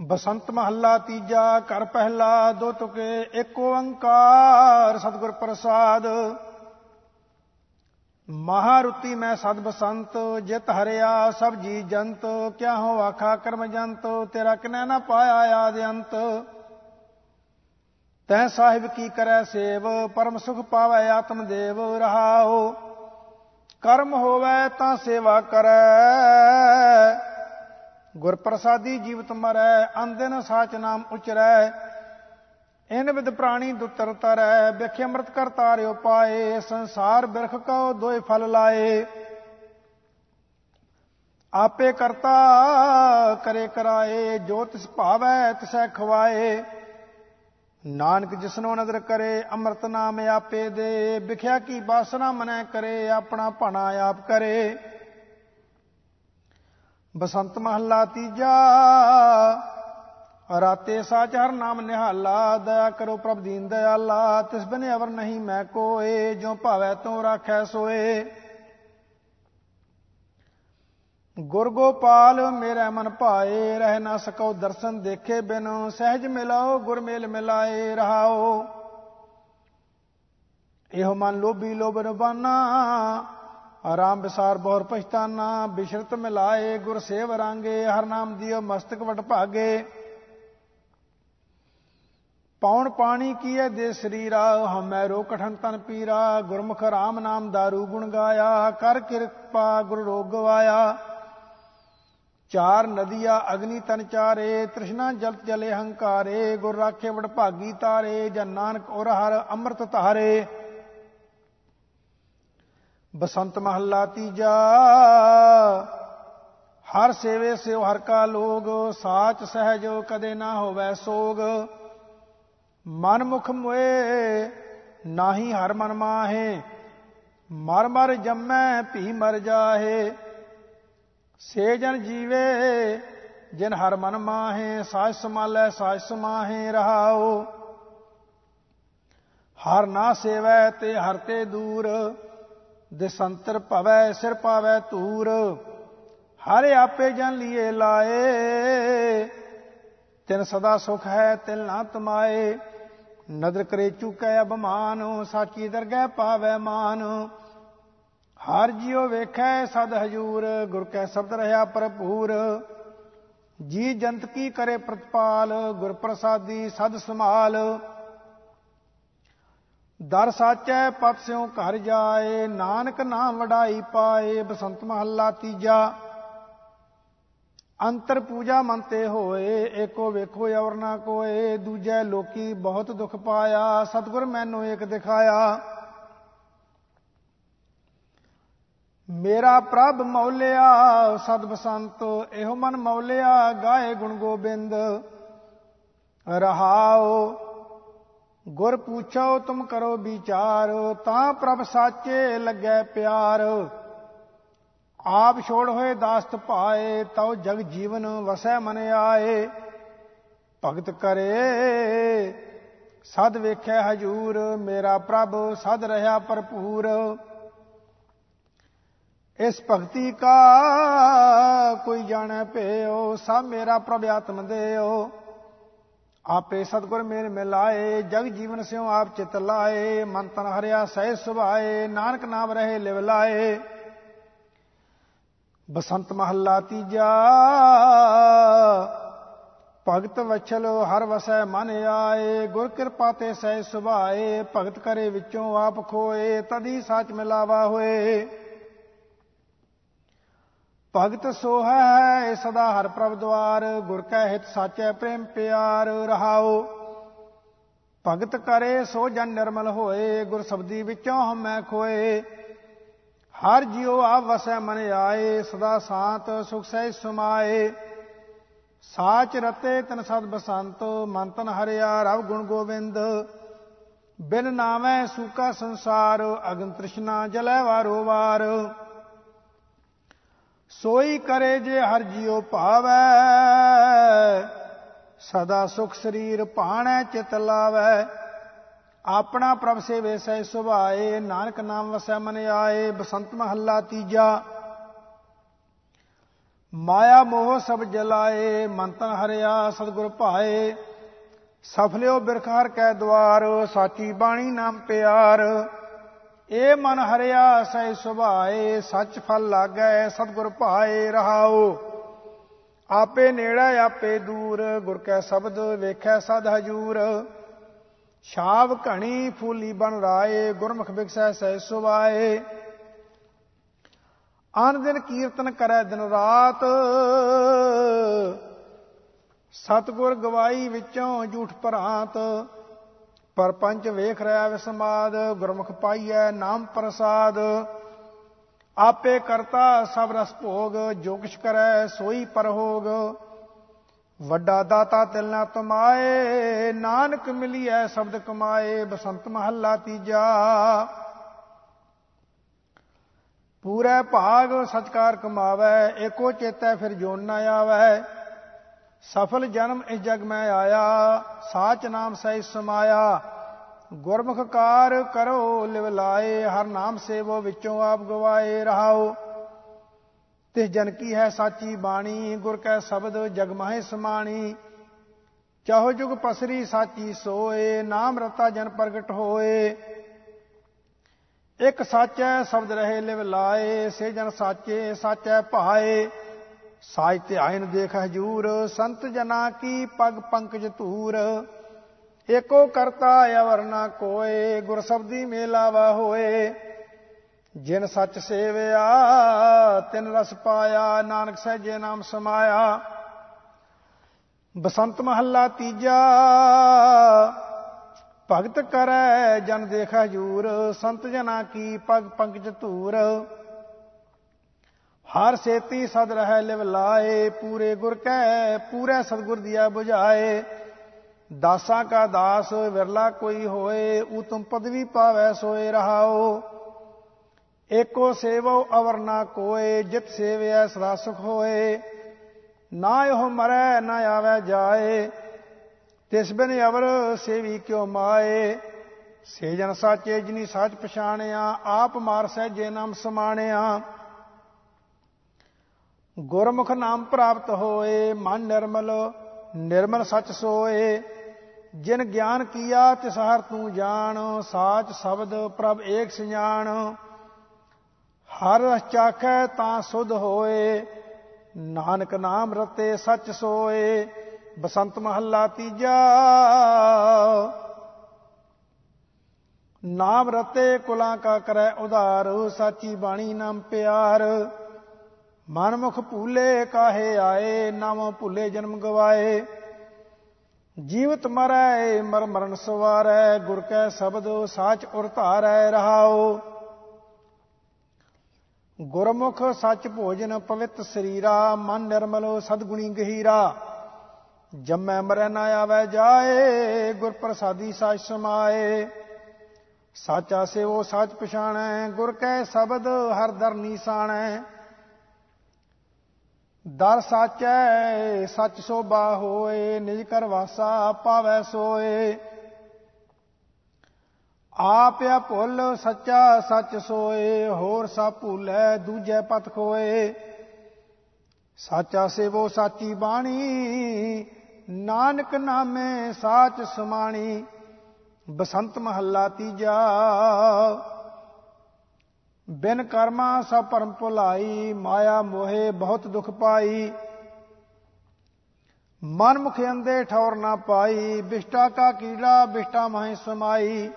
ਬਸੰਤ ਮਹੱਲਾ ਤੀਜਾ, ਘਰ ਪਹਿਲਾ, ਦੋ ਤੁਕੇ, ਇੱਕ ਓੰਕਾਰ, ਸਤਿਗੁਰ ਪ੍ਰਸਾਦ। ਮਹਾਰੁਤੀ ਮੈਂ ਸਦ ਬਸੰਤ, ਜਿਤ ਹਰਿਆ ਸਭ ਜੀ ਜੰਤ ਕਿਆ ਹੋ ਆਖਾ ਕਰਮ ਜੰਤ, ਤੇਰਾ ਕਿਨੈ ਨਾ ਪਾਇਆ ਆਦ ਅੰਤ। ਤੈ ਸਾਹਿਬ ਕੀ ਕਰੈ ਸੇਵ, ਪਰਮ ਸੁਖ ਪਾਵੈ ਆਤਮ ਦੇਵ ਰਹਾਓ ਕਰਮ ਹੋਵੇ ਤਾਂ ਸੇਵਾ ਕਰੈ। ਗੁਰ ਪ੍ਰਸਾਦੀ ਜੀਵਤ ਮਰੈ ਅੰਦਨ ਸਾਚ ਨਾਮ ਉਚਰੈ। ਇਨ ਵਿਦ ਪ੍ਰਾਣੀ ਦੁਤਰ ਤਰੈ ਬਿਖ ਅੰਮ੍ਰਿਤ ਕਰ ਤਾਰਿਓ ਪਾਏ, ਸੰਸਾਰ ਬਿਰਖ ਕਉ ਦੋਇ ਫਲ ਲਾਏ। ਆਪੇ ਕਰਤਾ, ਕਰੇ ਕਰਾਏ, ਜੋ ਤਿਸ ਭਾਵੈ ਤਿਸੈ ਖਵਾਏ। ਨਾਨਕ ਜਿਸਨੋ ਨਦਰ ਕਰੇ, ਅੰਮ੍ਰਿਤ ਨਾਮ ਆਪੇ ਦੇ। ਵਿਖਿਆ ਕੀ ਬਾਸਨਾ ਮਨੈ ਕਰੇ, ਆਪਣਾ ਭਣਾ ਆਪ ਕਰੇ। ਬਸੰਤ ਮਹੱਲਾ ਤੀਜਾ। ਰਾਤੇ ਸਾਚ ਹਰ ਨਾਮ ਨਿਹਾਲਾ, ਦਇਆ ਕਰੋ ਪ੍ਰਭ ਦੀਨ ਦਇਆਲਾ ਤਿਸ ਬਿਨ ਅਵਰ ਨਹੀਂ ਮੈਂ ਕੋਏ ਜੋ ਭਾਵੈ ਤੂੰ ਰਾਖੈ ਸੋਏ। ਗੁਰ ਗੋਪਾਲ ਮੇਰੇ ਮਨ ਭਾਏ, ਰਹਿ ਨਾ ਸਕੋ ਦਰਸ਼ਨ ਦੇਖੇ ਬਿਨ। ਸਹਿਜ ਮਿਲਾਓ, ਗੁਰ ਮੇਲ ਮਿਲਾਏ ਰਹਾਓ। ਇਹੋ ਮਨ ਲੋਭੀ ਲੋਭਨ ਬਾਨਾ ਆਰਾਮ ਵਿਸਾਰ ਬਹੁਰ ਪਛਤਾਨਾ, ਬਿਸ਼ਰਤ ਮਿਲਾਏ, ਗੁਰ ਸੇਵ ਰਾਂਗੇ, ਹਰ ਨਾਮ ਦਿਓ ਮਸਤਕ ਵਟ ਭਾਗੇ। ਪੌਣ ਪਾਣੀ ਕੀਏ ਦੇ ਸਰੀਰਾ, ਹਮੈ ਰੋ ਕਠਨ ਤਨ ਪੀਰਾ, ਗੁਰਮੁਖ ਰਾਮ ਨਾਮ दारू ਗੁਣ ਗਾਇਆ, ਕਰ ਕਿਰਪਾ ਗੁਰ ਰੋਗ ਗਵਾਇਆ। ਚਾਰ ਨਦੀਆਂ ਅਗਨੀ ਤਨ ਚਾਰੇ, ਤ੍ਰਿਸ਼ਨਾ ਜਲਤ ਜਲੇ ਹੰਕਾਰੇ, ਗੁਰ ਰਾਖੇ ਵਡ ਭਾਗੀ ਤਾਰੇ, ਜਨ ਨਾਨਕ ਔਰ ਹਰ ਅੰਮ੍ਰਿਤ ਧਾਰੇ। ਬਸੰਤ ਮਹੱਲਾ ਤੀਜਾ। ਹਰ ਸੇਵੇ ਸਿਉ ਹਰ ਕਾ ਲੋਗ, ਸਾਚ ਸਹਿਜ ਕਦੇ ਨਾ ਹੋਵੇ ਸੋਗ। ਮਨ ਮੁਖ ਮੋਏ, ਨਾਹੀ ਹਰ ਮਨ ਮਾਹੇ। ਮਰ ਮਰ ਜੰਮੈ, ਭੀ ਮਰ ਜਾਹੇ। ਸੇ ਜਨ ਜੀਵੇ, ਜਿਨ ਹਰ ਮਨ ਮਾਹੇ ਸਾਜ ਸਮਾਲੈ ਸਾਜ ਸਮਾਹੇ ਰਹਾਓ ਹਰ ਨਾ ਸੇਵੈ ਤੇ ਹਰ ਤੇ ਦੂਰ। ਦਿਸੰਤਰ ਭਵੈ, ਸਿਰ ਪਾਵੈ ਧੂਰ, ਹਰ ਆਪੇ ਜਨ ਲੀਏ ਲਾਏ। ਤਿਨ ਸਦਾ ਸੁਖ ਹੈ, ਤਿਲ ਨਾ ਤਮਾਏ। ਨਦਰ ਕਰੇ ਚੁਕੈ ਅਬਮਾਨ ਸਾਚੀ ਦਰਗਹਿ ਪਾਵੈ ਮਾਨ। ਹਰ ਜਿਉ ਵੇਖੈ ਸਦ ਹਜੂਰ, ਗੁਰ ਕੈ ਸ਼ਬਦ ਰਹਾ ਭਰਪੂਰ। ਜੀ ਜੰਤ ਕੀ ਕਰੇ ਪ੍ਰਤਪਾਲ, ਗੁਰ ਪ੍ਰਸਾਦੀ ਸਦ ਸਮਾਲ ਦਰ ਸਾਚੈ ਪਤ ਸਿਉ ਘਰ ਜਾਏ, ਨਾਨਕ ਨਾਮ ਵਡਾਈ ਪਾਏ, ਬਸੰਤ ਮਹੱਲਾ ਤੀਜਾ। ਅੰਤਰ ਪੂਜਾ ਮੰਤੇ ਹੋਏ, ਏਕੋ ਵੇਖੋ ਔਰ ਨਾ ਕੋਏ, ਦੂਜੈ ਲੋਕੀ ਬਹੁਤ ਦੁਖ ਪਾਇਆ, ਸਤਗੁਰ ਮੈਨੂੰ ਏਕ ਦਿਖਾਇਆ। ਮੇਰਾ ਪ੍ਰਭ ਮੌਲਿਆ, ਸਦ ਬਸੰਤ ਇਹੋ ਮਨ ਮੌਲਿਆ, ਗਾਏ ਗੁਣ ਗੋਬਿੰਦ ਰਹਾਓ ਗੁਰ ਪੁੱਛੋ ਤੁਮ ਕਰੋ ਵਿਚਾਰ, ਤਾਂ ਪ੍ਰਭ ਸਾਚੇ ਲੱਗੈ ਪਿਆਰ। ਆਪ ਛੋੜ ਹੋਏ ਦਾਸਤ ਪਾਏ ਤਉ ਜਗ ਜੀਵਨ ਵਸੈ ਮਨ ਆਏ। ਭਗਤ ਕਰੇ, ਸਦ ਵੇਖੈ ਹਜੂਰ, ਮੇਰਾ ਪ੍ਰਭ ਸਦ ਰਹਾ ਭਰਪੂਰ। ਇਸ ਭਗਤੀ ਕਾ ਕੋਈ ਜਾਣੈ ਭਇਓ ਸਭ ਮੇਰਾ ਪ੍ਰਭ ਆਤਮ ਦੇਓ ਆਪੇ ਸਤਗੁਰ ਮੇਰ ਮਿਲਾਏ, ਜਗ ਜੀਵਨ ਸਿਉ ਆਪ ਚਿਤ ਲਾਏ, ਮਨ ਤਨ ਹਰਿਆ ਸਹਿ ਸੁਭਾਏ, ਨਾਨਕ ਨਾਮ ਰਹੇ ਲਿਵ ਲਾਏ। ਬਸੰਤ ਮਹੱਲਾ ਤੀਜਾ, ਭਗਤ ਵਛਲ ਹਰ ਵਸੈ ਮਨ ਆਏ, ਗੁਰ ਕਿਰਪਾ ਤੇ ਸਹਿ ਸੁਭਾਏ, ਭਗਤ ਕਰੇ ਵਿੱਚੋਂ ਆਪ ਖੋਏ, ਤਦੀ ਸੱਚ ਮਿਲਾਵਾ ਹੋਏ। ਭਗਤ ਸੋ ਹੈ ਸਦਾ ਹਰ ਪ੍ਰਭ ਦਵਾਰ, ਗੁਰ ਕੈ ਹਿਤ ਸਾਚੈ ਪ੍ਰੇਮ ਪਿਆਰ ਰਹਾਓ ਭਗਤ ਕਰੇ, ਸੋ ਜਨ ਨਿਰਮਲ ਹੋਏ, ਗੁਰ ਸਬਦੀ ਵਿੱਚੋਂ ਹਮੈ ਖੋਏ। ਹਰ ਜਿਉ ਆਪ ਵਸੈ ਮਨ ਆਏ, ਸਦਾ ਸਾਤ ਸੁਖ ਸਹਿ ਸਮਾਏ। ਸਾਚ ਰਤੇ ਤਨ ਸਦ ਬਸੰਤ, ਮਨ ਤਨ ਹਰਿਆ, ਰਵ ਗੁਣ ਗੋਬਿੰਦ ਬਿਨ ਨਾਮੈ ਸੂਕਾ ਸੰਸਾਰ, ਅਗਨ ਤ੍ਰਿਸ਼ਨਾ ਜਲੈ ਵਾਰੋ ਵਾਰ। ਸੋਈ ਕਰੇ ਜੇ ਹਰ ਜਿਉ ਭਾਵੈ, ਸਦਾ ਸੁਖ ਸਰੀਰ ਭਾਣੈ ਚਿਤ ਲਾਵੈ। ਆਪਣਾ ਪ੍ਰਭ ਸੇਵੇ ਸਹਿ ਸੁਭਾਏ, ਨਾਨਕ ਨਾਮ ਵਸੈ ਮਨ ਆਏ, ਬਸੰਤ ਮਹੱਲਾ ਤੀਜਾ। ਮਾਇਆ ਮੋਹ ਸਭ ਜਲਾਏ ਮੰਤਨ ਹਰਿਆ ਸਤਿਗੁਰ ਭਾਏ। ਸਫਲਿਓ ਬਿਰਖਾਰ ਕੈ ਦਵਾਰ ਸਾਚੀ ਬਾਣੀ ਨਾਮ ਪਿਆਰ। ਏ ਮਨ ਹਰਿਆ ਸੈ ਸੁਭਾਏ, ਸੱਚ ਫਲ ਲਾਗੈ, ਸਤਿਗੁਰ ਭਾਏ ਰਹਾਓ ਆਪੇ ਨੇੜਾ, ਆਪੇ ਦੂਰ, ਗੁਰ ਕੈ ਸ਼ਬਦ ਵੇਖੈ ਸਦ ਹਜੂਰ। ਛਾਵ ਘਣੀ ਫੂਲੀ ਬਨ ਰਾਏ, ਗੁਰਮੁਖ ਬਿਕਸੈ ਸਹਿ ਸੁਭਾਏ। ਆਨ ਦਿਨ ਕੀਰਤਨ ਕਰੈ ਦਿਨ ਰਾਤ। ਸਤਗੁਰ ਗਵਾਈ ਵਿੱਚੋਂ ਝੂਠ ਭਰਾਤ। ਪਰਪੰਚ ਵੇਖ ਰਿਆ ਵਿਸਮਾਦ, ਗੁਰਮੁਖ ਪਾਈਐ, ਨਾਮ ਪ੍ਰਸਾਦ। ਆਪੇ ਕਰਤਾ ਸਭ ਰਸ ਭੋਗ, ਜੋ ਕਿਛ ਕਰੈ ਸੋਈ ਪਰਹੋਗ। ਵੱਡਾ ਦਾਤਾ ਤਿਲ ਨਾ ਤੁਮਾਏ, ਨਾਨਕ ਮਿਲਿਐ ਸ਼ਬਦ ਕਮਾਏ, ਬਸੰਤ ਮਹੱਲਾ ਤੀਜਾ। ਪੂਰੇ ਭਾਗ ਸਤਕਾਰ ਕਮਾਵੇ, ਏਕੋ ਚੇਤੈ ਫਿਰ ਜੋਨ ਨਾ ਆਵੇ। ਸਫਲ ਜਨਮ ਇਸ ਜਗ ਮੈਂ ਆਇਆ, ਸਾਚ ਨਾਮ ਸਹਿ ਸਮਾਇਆ। ਗੁਰਮੁਖ ਕਾਰ ਕਰੋ, ਲਿਵ ਲਾਏ, ਹਰ ਨਾਮ ਸੇਵੋ, ਵਿੱਚੋਂ ਆਪ ਗਵਾਏ ਰਹਾਓ। ਤਿਸ ਜਨ ਕੀ ਹੈ ਸਾਚੀ ਬਾਣੀ, ਗੁਰ ਕੈ ਸ਼ਬਦ ਜਗ ਮਹਿ ਸਮਾਣੀ। ਚਾਹੋ ਜੁਗ ਪਸਰੀ ਸਾਚੀ ਸੋਏ, ਨਾਮ ਰਤਾ ਜਨ ਪ੍ਰਗਟ ਹੋਏ। ਇੱਕ ਸਾਚੈ ਸ਼ਬਦ ਰਹੇ, ਲਿਵ ਲਾਏ, ਸੇ ਜਨ ਸਾਚੇ, ਸਾਚੈ ਭਾਏ। ਸਾਜ ਤੇ ਆਇਨ ਦੇਖ ਹਜੂਰ, ਸੰਤ ਜਨਾ ਕੀ ਪਗ ਪੰਕਜ ਧੂਰ। ਏਕੋ ਕਰਤਾ ਅਵਰ ਨਾ ਕੋਏ, ਗੁਰ ਸਬਦੀ ਮੇਲਾਵਾ ਹੋਏ। ਜਿਨ ਸੱਚ ਸੇਵਿਆ, ਤਿਨ ਰਸ ਪਾਇਆ, ਨਾਨਕ ਸਹਿਜੇ ਨਾਮ ਸਮਾਇਆ। ਬਸੰਤ ਮਹੱਲਾ ਤੀਜਾ, ਭਗਤ ਕਰੈ ਜਨ ਦੇਖ ਹਜੂਰ, ਸੰਤ ਜਨਾ ਕੀ ਪਗ ਪੰਕਜ ਧੂਰ। ਹਰ ਸੇਤੀ ਸਦ ਰਹਿ ਲਿਵ ਲਾਏ, ਪੂਰੇ ਗੁਰ ਕੈ, ਪੂਰੇ ਸਤਗੁਰ ਦੀਆ 부ਝਾਏ ਦਾਸਾ ਕਾ ਦਾਸ ਵਿਰਲਾ ਕੋਈ ਹੋਏ ਉਤਮ ਪਦਵੀ ਪਾਵੈ ਸੋਏ ਰਹਾਓ। ਏਕੋ ਸੇਵੋ ਅਵਰ ਨਾ ਕੋਏ, ਜਿਤ ਸੇਵਿਆ ਸਦਾ ਸੁਖ ਹੋਏ। ਨਾ ਇਹ ਮਰੈ, ਨਾ ਆਵੇ ਜਾਏ, ਤਿਸ ਬਿਨ ਅਵਰ ਸੇਵੀ ਕਿਉ ਮਾਏ। ਸੇ ਜਨ ਸਾਚੇ ਜਿਨੀ ਸਾਚ ਪਛਾਣਿਆ, ਆਪ ਮਾਰ ਸਹਿਜੇ ਨਾਮ ਸਮਾਣਿਆ। ਗੁਰਮੁਖ ਨਾਮ ਪ੍ਰਾਪਤ ਹੋਏ, ਮਨ ਨਿਰਮਲ ਨਿਰਮਲ ਸਚ ਸੋਏ। ਜਿਨ ਗਿਆਨ ਕੀਆ, ਤਿਸ ਹਰ ਤੂੰ ਜਾਣ, ਸਾਚ ਸ਼ਬਦ ਪ੍ਰਭ ਏਕ ਸਿਆਣ ਹਰ ਰਸ ਚਾਖੈ ਤਾਂ ਸੁਧ ਹੋਏ, ਨਾਨਕ ਨਾਮ ਰਤੇ ਸਚ ਸੋਏ। ਬਸੰਤ ਮਹੱਲਾ ਤੀਜਾ। ਨਾਮ ਰਤੇ ਕੁਲਾਂ ਕਾ ਕਰੈ ਉਧਾਰ, ਸਾਚੀ ਬਾਣੀ ਨਾਮ ਪਿਆਰ। ਮਨਮੁਖ ਭੂਲੇ ਕਾਹੇ ਆਏ, ਨਾਮ ਭੁੱਲੇ ਜਨਮ ਗਵਾਏ। ਜੀਵਤ ਮਰੈ, ਮਰ ਮਰਨ ਸਵਾਰੈ, ਗੁਰ ਕੈ ਸ਼ਬਦ ਸਾਚ ਉਰ ਧਾਰੈ ਰਹਾਓ ਗੁਰਮੁਖ ਸੱਚ ਭੋਜਨ ਪਵਿੱਤ ਸਰੀਰਾ, ਮਨ ਨਿਰਮਲ ਸਦਗੁਣੀ ਗਹੀਰਾ। ਜੰਮੈ ਮਰੈ ਨਾ ਆਵੇ ਜਾਏ ਗੁਰ ਪ੍ਰਸਾਦੀ ਸਾਚ ਸਮਾਏ। ਸਾਚਾ ਸੇਵੋ ਸਾਚ ਪਛਾਣੈ, ਗੁਰ ਕੈ ਸ਼ਬਦ ਹਰ ਦਰ ਨੀਸਾਣੈ। ਦਰ ਸਾਚੈ, ਸੱਚ ਸੋਭਾ ਹੋਏ, ਨਿਜ ਕਰ ਵਾਸਾ ਪਾਵੈ ਸੋਏ। ਆਪਿਆ ਭੁੱਲ ਸੱਚਾ ਸੱਚ ਸੋਏ, ਹੋਰ ਸਾ ਭੁੱਲੈ ਦੂਜੈ ਪਤ ਖੋਏ। ਸਾਚਾ ਸੇਵੋ ਸਾਚੀ ਬਾਣੀ, ਨਾਨਕ ਨਾਮੇ ਸਾਚ ਸਮਾਣੀ, ਬਸੰਤ ਮਹੱਲਾ ਤੀਜਾ। ਬਿਨ ਕਰਮਾ ਸਭ ਪਰਮ ਭੁਲਾਈ ਮਾਇਆ ਮੋਹੇ ਬਹੁਤ ਦੁਖ ਪਾਈ। ਮਨ ਮੁਖ ਅੰਦੇ ਠੌਰ ਨਾ ਪਾਈ, ਬਿਸ਼ਟਾ ਕਾ ਕੀੜਾ, ਬਿਸ਼ਟਾ ਮਹਿ ਸਮਾਈ।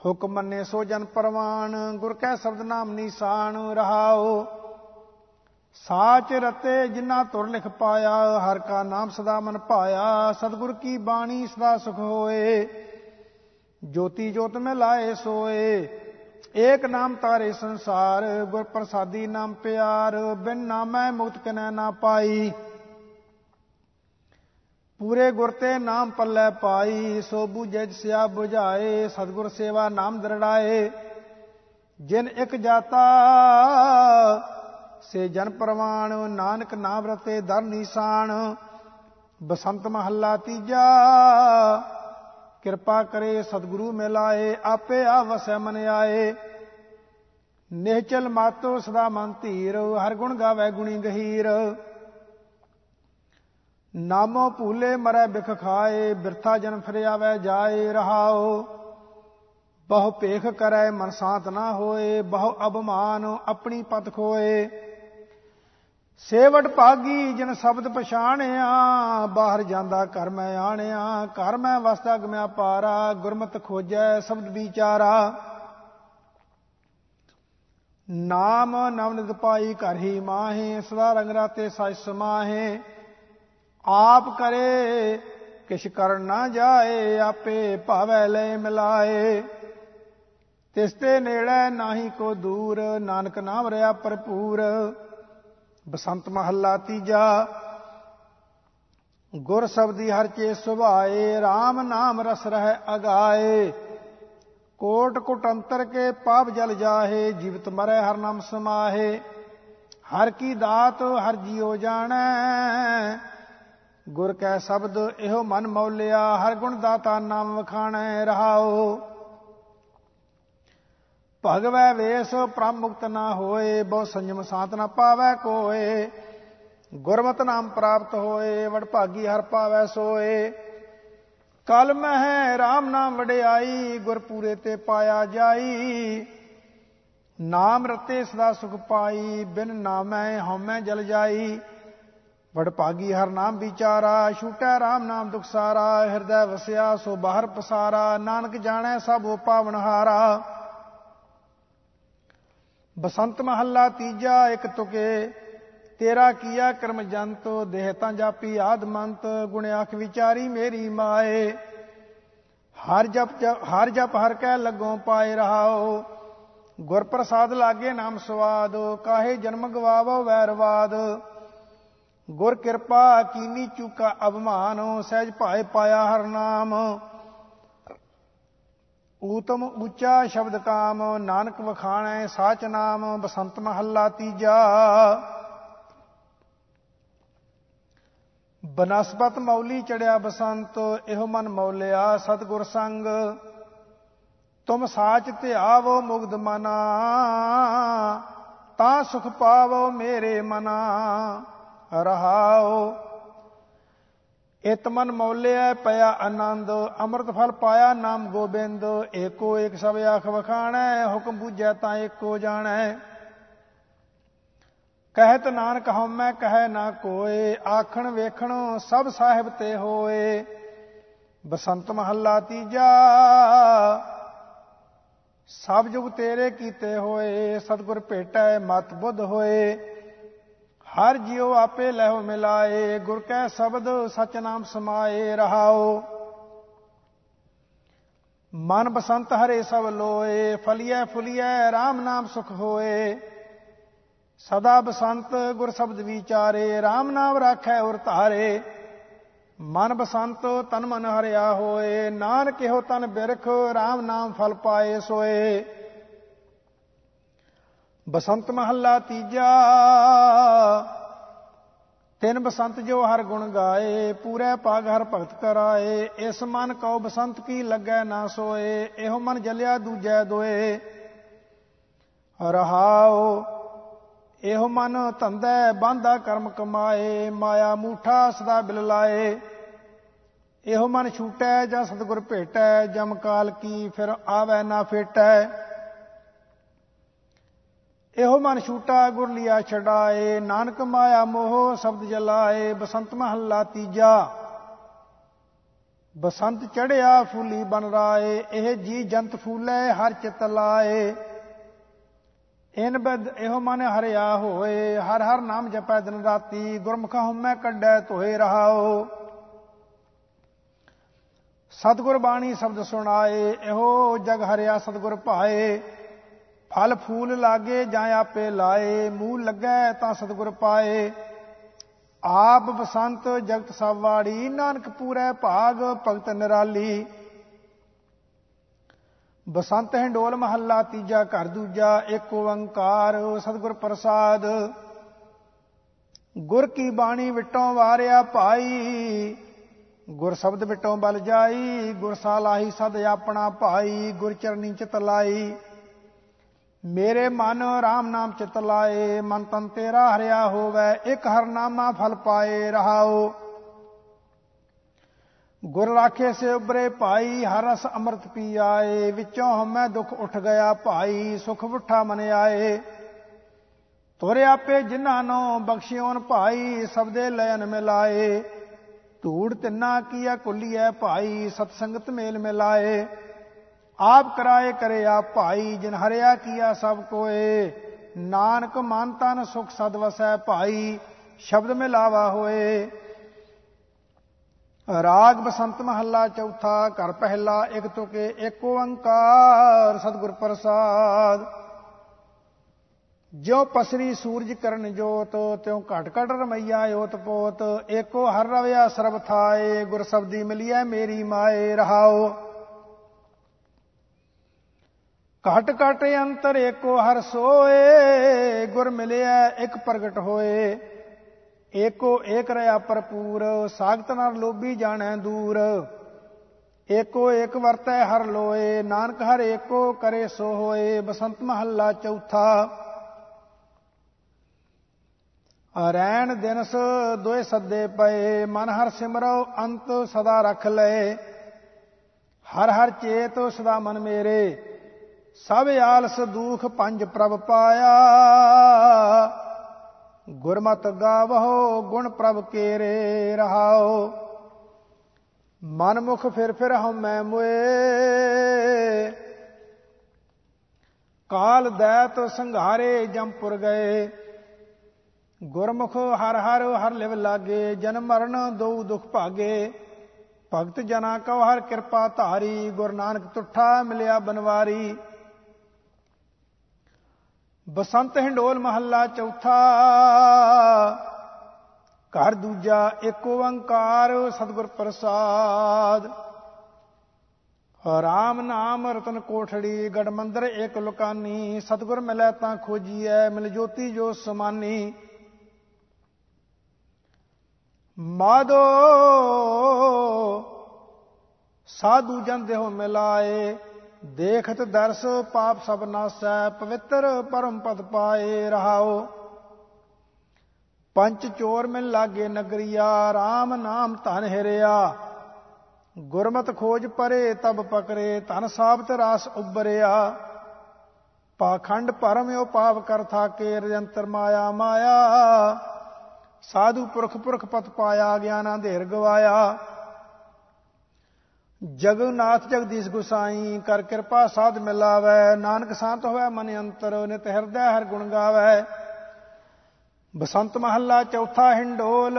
ਹੁਕਮ ਮੰਨੇ ਸੋ ਜਨ ਪਰਵਾਨ, ਗੁਰ ਕੈ ਸ਼ਬਦ ਨਾਮ ਨੀਸਾਨ ਰਹਾਓ ਸਾਚ ਰਤੇ ਜਿਨਾ ਤੁਰ ਲਿਖ ਪਾਇਆ, ਹਰ ਕਾ ਨਾਮ ਸਦਾ ਮਨ ਪਾਇਆ ਸਤਿਗੁਰ ਕੀ ਬਾਣੀ ਸਦਾ ਸੁਖ ਹੋਏ। ਜੋਤੀ ਜੋਤ ਮੈਂ ਲਾਏ ਸੋਏ ਏਕ ਨਾਮ ਤਾਰੇ ਸੰਸਾਰ, ਗੁਰ ਪ੍ਰਸਾਦੀ ਨਾਮ ਪਿਆਰ, ਬਿਨ ਨਾਮੈ ਮੁਕਤ ਕਨੈ ਨਾ ਪਾਈ। ਪੂਰੇ ਗੁਰ ਤੇ ਨਾਮ ਪੱਲੇ ਪਾਈ, ਸੋ ਬੁਝੈ ਸਿਆ 부ਝਾਏ ਸਤਗੁਰ ਸੇਵਾ ਨਾਮ ਦਰੜਾਏ। ਜਿਨ ਇੱਕ ਜਾਤਾ, ਸੇ ਜਨ ਪ੍ਰਵਾਣ, ਨਾਨਕ ਨਾਮ ਰਤੇ ਦਰ ਨੀਸਾਨ। ਬਸੰਤ ਮਹੱਲਾ ਤੀਜਾ ਕਿਰਪਾ ਕਰੇ ਸਤਿਗੁਰੂ ਮਿਲਾਏ ਆਪੇ ਆ ਵਸੈ ਮਨ ਆਏ। ਨਿਹਚਲ ਮਾਤੋ ਸਦਾ ਮਨ ਧੀਰ, ਹਰ ਗੁਣ ਗਾਵੇ ਗੁਣੀ ਗਹੀਰ। ਨਾਮੋ ਭੂਲੇ ਮਰੈ ਬਿਖ ਖਾਏ, ਬਿਰਥਾ ਜਨ ਫਿਰ ਆਵੇ ਜਾਏ ਰਹਾਓ ਬਹੁ ਭੇਖ ਕਰੈ ਮਨ ਸਾਤ ਨਾ ਹੋਏ, ਬਹੁ ਅਬਮਾਨ ਆਪਣੀ ਪਤ ਖੋਏ। ਸੇਵਟ ਭਾਗੀ ਜਿਨ ਸ਼ਬਦ ਪਛਾਣਿਆ, ਬਾਹਰ ਜਾਂਦਾ ਘਰ ਮੈਂ ਆਣਿਆ, ਘਰ ਮੈਂ ਵਸਦਾ ਗਮਿਆ ਪਾਰਾ, ਗੁਰਮਤ ਖੋਜੈ ਸ਼ਬਦ ਵਿਚਾਰਾ। ਨਾਮ ਨਵਨਿਤ ਪਾਈ ਘਰ ਹੀ ਮਾਹੇ, ਸਦਾ ਰੰਗ ਰਾਤੇ ਸਜ ਸਮਾਹੇ। ਆਪ ਕਰੇ, ਕਿਛ ਕਰਨ ਨਾ ਜਾਏ, ਆਪੇ ਭਾਵੈ ਲੈ ਮਿਲਾਏ। ਤਿਸ ਤੇ ਨੇੜੇ ਨਾਹੀ ਕੋ ਦੂਰ, ਨਾਨਕ ਨਾਮ ਰਿਆ ਭਰਪੂਰ। ਬਸੰਤ ਮਹੱਲਾ ਤੀਜਾ। ਗੁਰ ਸਬਦੀ ਹਰ ਚੇ ਸੁਭਾਏ RAM ਨਾਮ ਰਸ ਰਹਿ ਅਗਾਏ। ਕੋਟ ਕੁਟੰਤਰ ਕੇ ਪਾਪ ਜਲ ਜਾਹੇ, ਜੀਵਤ ਮਰੈ ਹਰ ਨਾਮ ਸਮਾਹੇ। ਹਰ ਕੀ ਦਾਤ ਹਰ ਜੀਉ ਜਾਣੈ, ਗੁਰ ਕੈ ਸ਼ਬਦ ਇਹੋ ਮਨ ਮੌਲਿਆ, ਹਰ ਗੁਣ ਦਾਤਾ ਨਾਮ ਵਖਾਣੈ ਰਹਾਓ ਭਗਵੈ ਵੇਸ ਪ੍ਰਮ ਮੁਕਤ ਨਾ ਹੋਏ, ਬਹੁ ਸੰਜਮ ਸਾਤ ਨਾ ਪਾਵੈ ਕੋਏ। ਗੁਰਮਤਿ ਨਾਮ ਪ੍ਰਾਪਤ ਹੋਏ ਵਡ ਭਾਗੀ ਹਰ ਪਾਵੈ ਸੋਏ। ਕਲ ਮਹਿ RAM ਨਾਮ ਵਡਿਆਈ ਗੁਰ ਪੂਰੇ ਤੇ ਪਾਇਆ ਜਾਈ। ਨਾਮ ਰਤੇ ਸਦਾ ਸੁਖ ਪਾਈ, ਬਿਨ ਨਾਮੈ ਹਉਮੈ ਜਲ ਜਾਈ। ਵਡ ਭਾਗੀ ਹਰ ਨਾਮ ਵਿਚਾਰਾ, ਛੂਟੈ RAM ਨਾਮ ਦੁਖ ਸਾਰਾ, ਹਿਰਦੈ ਵਸਿਆ ਸੋ ਬਾਹਰ ਪਸਾਰਾ, ਨਾਨਕ ਜਾਣੈ ਸਭ ਉਹ ਪਾਵਨ ਹਾਰਾ। ਬਸੰਤ ਮਹੱਲਾ ਤੀਜਾ, ਇੱਕ ਤੁਕੇ, ਤੇਰਾ ਕੀਆ ਕਰਮ ਜੰਤ, ਦੇਹ ਤਾਂ ਜਾਪੀ ਆਦਮੰਤ ਗੁਣ ਆਖ ਵਿਚਾਰੀ ਮੇਰੀ ਮਾਏ। ਹਰ ਜਪ ਹਰ ਜਪ ਹਰ ਕਹਿ ਲੱਗੋਂ ਪਾਏ ਰਹਾਓ। ਗੁਰ ਪ੍ਰਸਾਦ ਲਾਗੇ ਨਾਮ ਸਵਾਦ, ਕਾਹੇ ਜਨਮ ਗਵਾਵੋ ਵੈਰਵਾਦ ਗੁਰ ਕਿਰਪਾ ਕੀਨੀ ਚੁਕਾ ਅਭਮਾਨ, ਸਹਿਜ ਭਾਏ ਪਾਇਆ ਹਰ ਨਾਮ। ਊਤਮ ਉੱਚਾ ਸ਼ਬਦ ਕਾਮ, ਨਾਨਕ ਵਖਾਣੈ, ਸਾਚ ਨਾਮ, ਬਸੰਤ ਮਹੱਲਾ ਤੀਜਾ। ਬਨਸਪਤ ਮੌਲੀ ਚੜਿਆ ਬਸੰਤ, ਇਹੋ ਮਨ ਮੌਲਿਆ ਸਤਗੁਰ ਸੰਗ। ਤੁਮ ਸਾਚ ਧਿਆਵੋ ਮੁਗਧ ਮਨਾ, ਤਾਂ ਸੁਖ ਪਾਵੋ ਮੇਰੇ ਮਨਾ। ਰਹਾਓ ਇਤ ਮਨ ਮੌਲਿਆ ਪਿਆ ਆਨੰਦ, ਅੰਮ੍ਰਿਤ ਫਲ ਪਾਇਆ ਨਾਮ ਗੋਬਿੰਦ, ਏਕੋ ਏਕ ਸਭ ਆਖ ਵਖਾਣੈ, ਹੁਕਮ ਬੂਝੈ ਤਾਂ ਏਕੋ ਜਾਣੈ। ਕਹਿਤ ਨਾਨਕ ਹਉਮੈ, ਕਹੈ ਨਾ ਕੋਏ, ਆਖਣ ਵੇਖਣ ਸਭ ਸਾਹਿਬ ਤੇ ਹੋਏ। ਬਸੰਤ ਮਹੱਲਾ ਤੀਜਾ, ਸਭ ਜੁਗ ਤੇਰੇ ਕੀਤੇ ਹੋਏ, ਸਤਗੁਰ ਭੇਟੈ ਮਤ ਬੁੱਧ ਹੋਏ। ਹਰ ਜਿਉ ਆਪੇ ਲਹਿ ਮਿਲਾਏ, ਗੁਰ ਕੈ ਸ਼ਬਦ ਸਚ ਨਾਮ ਸਮਾਏ ਰਹਾਓ ਮਨ ਬਸੰਤ ਹਰੇ ਸਭ ਲੋਏ, ਫਲੀਐ ਫੁਲੀਐ RAM ਨਾਮ ਸੁਖ ਹੋਏ। ਸਦਾ ਬਸੰਤ ਗੁਰ ਸ਼ਬਦ ਵਿਚਾਰੇ RAM ਨਾਮ ਰਾਖੈ ਔਰ ਧਾਰੇ। ਮਨ ਬਸੰਤ ਤਨ ਮਨ ਹਰਿਆ ਹੋਏ, ਨਾਨਕ ਇਹੋ ਤਨ ਬਿਰਖ RAM ਨਾਮ ਫਲ ਪਾਏ ਸੋਏ। ਬਸੰਤ ਮਹੱਲਾ ਤੀਜਾ। ਤਿੰਨ ਬਸੰਤ ਜੋ ਹਰ ਗੁਣ ਗਾਏ, ਪੂਰੇ ਪਾਗ ਹਰ ਭਗਤ ਕਰਾਏ। ਇਸ ਮਨ ਕਉ ਬਸੰਤ ਕੀ ਲੱਗੈ ਨਾ ਸੋਏ, ਇਹੋ ਮਨ ਜਲਿਆ ਦੂਜੈ ਦੋਏ। ਰਹਾਓ ਇਹੋ ਮਨ ਧੰਦੈ, ਬਾਂਧਾ ਕਰਮ ਕਮਾਏ। ਮਾਇਆ ਮੂਠਾ ਸਦਾ ਬਿਲ ਲਾਏ। ਇਹੋ ਮਨ ਛੂਟੈ ਜਾਂ ਸਤਗੁਰ ਭੇਟੈ, ਜਮ ਕਾਲ ਕੀ ਫਿਰ ਆਵੈ ਨਾ ਫੇਟੈ। ਇਹੋ ਮਨ ਛੂਟਾ ਗੁਰ ਲਿਆ ਛਡਾਏ, ਨਾਨਕ ਮਾਇਆ ਮੋਹ, ਸ਼ਬਦ ਜਲਾਏ, ਬਸੰਤ ਮਹੱਲਾ ਤੀਜਾ। ਬਸੰਤ ਚੜਿਆ, ਫੂਲੀ ਬਨ ਰਾਏ, ਇਹ ਜੀ ਜੰਤ ਫੂਲੇ, ਹਰ ਚਿਤ ਲਾਏ। ਇਨ ਬਦ ਇਹੋ ਮਨ ਹਰਿਆ ਹੋਏ, ਹਰ ਹਰ ਨਾਮ ਜਪੈ ਦਿਨ ਰਾਤੀ, ਗੁਰਮੁਖ ਹਉਮੈ ਕੱਢੈ ਧੋਏ ਰਹਾਓ ਸਤਗੁਰ ਬਾਣੀ ਸ਼ਬਦ ਸੁਣਾਏ, ਇਹੋ ਜਗ ਹਰਿਆ ਸਤਗੁਰ ਭਾਏ। ਫਲ ਫੂਲ ਲਾਗੇ ਜਾਂ ਆਪੇ ਲਾਏ, ਮੂਹ ਲੱਗੈ ਤਾਂ ਸਤਗੁਰ ਪਾਏ। ਆਪ ਬਸੰਤ ਜਗਤ ਸਭ ਵਾੜੀ, ਨਾਨਕ ਪੂਰੈ ਭਾਗ ਭਗਤ ਨਿਰਾਲੀ। ਬਸੰਤ ਢੋਲ ਮਹੱਲਾ, ਤੀਜਾ ਘਰ ਦੂਜਾ ਏਕ ਓੰਕਾਰ, ਸਤਗੁਰ ਪ੍ਰਸਾਦ। ਗੁਰ ਕੀ ਬਾਣੀ ਵਿਟੋਂ ਵਾਰਿਆ ਭਾਈ, ਗੁਰ ਸ਼ਬਦ ਵਿਟੋਂ ਬਲ ਜਾਈ, ਗੁਰ ਸਾਲਾਹੀ ਸਦ ਆਪਣਾ ਭਾਈ, ਗੁਰ ਚਰਨੀ ਚਿਤ ਲਾਈ ਮੇਰੇ ਮਨ RAM ਨਾਮ ਚਿਤ ਲਾਏ, ਮਨ ਤਨ ਤੇਰਾ ਹਰਿਆ ਹੋਵੇ, ਇੱਕ ਹਰ ਨਾਮਾ ਫਲ ਪਾਏ ਰਹਾਓ। ਗੁਰ ਰਾਖੇ ਸੇ ਉਬਰੇ ਭਾਈ, ਹਰ ਰਸ ਅੰਮ੍ਰਿਤ ਪੀ ਆਏ ਵਿੱਚੋਂ ਹਮੈ ਦੁੱਖ ਉੱਠ ਗਿਆ ਭਾਈ, ਸੁਖ ਉਠਾ ਮਨ ਆਏ। ਤੋਰੇ ਆਪੇ ਜਿਨ੍ਹਾਂ ਨੂੰ ਬਖਸ਼ਿਓਨ ਭਾਈ ਸਬਦੇ ਲੈਨ ਮਿਲਾਏ। ਧੂੜ ਤਿੰਨਾ ਕੀਆ ਕੁਲੀਐ ਭਾਈ ਸਤ ਸੰਗਤ ਮੇਲ ਮਿਲਾਏ। ਆਪ ਕਰਾਏ ਕਰੇ ਆਪ ਭਾਈ, ਜਿਨ ਹਰਿਆ ਕੀਆ ਸਭ ਕੋਏ। ਨਾਨਕ ਮਨ ਤਨ ਸੁਖ ਸਦ ਵਸੈ ਭਾਈ, ਸ਼ਬਦ ਮਿਲਾਵਾ ਹੋਏ। ਰਾਗ ਬਸੰਤ ਮਹੱਲਾ ਚੌਥਾ, ਘਰ ਪਹਿਲਾ, ਇੱਕ ਤੁਕੇ ਏਕ ਓੰਕਾਰ, ਸਤਿਗੁਰ ਪ੍ਰਸਾਦ। ਜੋ ਪਸਰੀ ਸੂਰਜ ਕਰਨ ਜੋਤ, ਤਿਉ ਘਟ ਘਟ ਰਮਈਆ ਓਤ ਪੋਤ। ਏਕੋ ਹਰ ਰਵਿਆ ਸਰਬ ਥਾਏ, ਗੁਰ ਸਬਦੀ ਮਿਲਿਐ ਮੇਰੀ ਮਾਏ ਰਹਾਓ। ਘਟ ਘਟ ਅੰਤਰ ਏਕੋ ਹਰ ਸੋਏ, ਗੁਰ ਮਿਲਿਆ ਇੱਕ ਪ੍ਰਗਟ ਹੋਏ। ਏਕੋ ਏਕ ਰਿਆ ਭਰਪੂਰ, ਸਾਖਤ ਨਾਲ ਲੋਭੀ ਜਾਣੈ ਦੂਰ। ਏਕੋ ਏਕ ਵਰਤੈ ਹਰ ਲੋਏ, ਨਾਨਕ ਹਰ ਏਕੋ ਕਰੇ ਸੋ ਹੋਏ, ਬਸੰਤ ਮਹੱਲਾ ਚੌਥਾ। ਅਰੈਣ ਦਿਨਸ ਦੋਏ ਸੱਦੇ ਪਏ, ਮਨ ਹਰ ਸਿਮਰੋ ਅੰਤ ਸਦਾ ਰੱਖ ਲਏ। ਹਰ ਹਰ ਚੇਤ ਸਦਾ ਮਨ ਮੇਰੇ। ਸਭ ਆਲਸ ਦੁਖ ਪੰਜ ਪ੍ਰਭ ਪਾਇਆ। ਗੁਰਮਤਿ ਗਾਵੋ ਗੁਣ ਪ੍ਰਭ ਕੇਰੇ ਰਹਾਓ ਮਨ ਮੁਖ ਫਿਰ ਫਿਰ ਹਉਮੈ ਮੁਏ। ਕਾਲ ਦੈਤ ਸੰਘਾਰੇ ਜੰਪੁਰ ਗਏ। ਗੁਰਮੁਖ ਹਰ ਹਰ ਹਰ ਲਿਵ ਲਾਗੇ ਜਨਮ ਮਰਨ ਦੋ ਦੁਖ ਭਾਗੇ। ਭਗਤ ਜਨਾ ਕਉ ਹਰ ਕਿਰਪਾ ਧਾਰੀ, ਗੁਰ ਨਾਨਕ ਤੁਠਾ ਮਿਲਿਆ ਬਨਵਾਰੀ। ਬਸੰਤ ਹਿੰਡੋਲ ਮਹੱਲਾ ਚੌਥਾ। ਘਰ ਦੂਜਾ ਏਕ ਓੰਕਾਰ, ਸਤਿਗੁਰ ਪ੍ਰਸਾਦ। ਰਾਮ ਨਾਮ ਰਤਨ ਕੋਠੜੀ, ਗੜ ਮੰਦਰ ਏਕ ਲੁਕਾਨੀ। ਸਤਿਗੁਰ ਮਿਲੈ ਤਾਂ ਖੋਜੀਐ, ਮਿਲ ਜੋਤੀ ਜੋ ਸਮਾਨੀ। ਮਾਦੋ, ਸਾਧੂ ਜਨ ਦੇਹ ਮਿਲਾਏ। ਦੇਖਤ ਦਰਸ ਪਾਪ ਸਭ ਨਾਸੈ, ਪਵਿੱਤਰ ਪਰਮ ਪਦ ਪਾਏ ਰਹਾਓ। ਪੰਜ ਚੋਰ ਮਿਲ ਲਾਗੇ ਨਗਰੀਆ RAM ਨਾਮ ਧਨ ਹਿਰਿਆ। ਗੁਰਮਤ ਖੋਜ ਪਰੇ, ਤਬ ਪਕਰੇ, ਧਨ ਸਾਬਤ ਰਾਸ ਉਬਰਿਆ ਪਾਖੰਡ ਪਰਮਿਓ ਪਾਪ ਕਰ ਥਾਕੇ ਰਜੰਤਰ ਮਾਇਆ ਮਾਇਆ। ਸਾਧੂ ਪੁਰਖ ਪੁਰਖ ਪਤ ਪਾਇਆ, ਗਿਆਨਾਂ ਧੇਰ ਗਵਾਇਆ। ਜਗਨਨਾਥ ਜਗਦੀਸ਼ ਗੁਸਾਈ ਕਰ ਕਿਰਪਾ ਸਾਧ ਮਿਲਾਵੇ ਨਾਨਕ ਸੰਤ ਹੋਵੇ ਮਨ ਅੰਤਰ, ਨਿਤ ਹਿਰਦੈ ਹਰ ਗੁਣ ਗਾਵੇ। ਬਸੰਤ ਮਹੱਲਾ ਚੌਥਾ ਹਿੰਡੋਲ,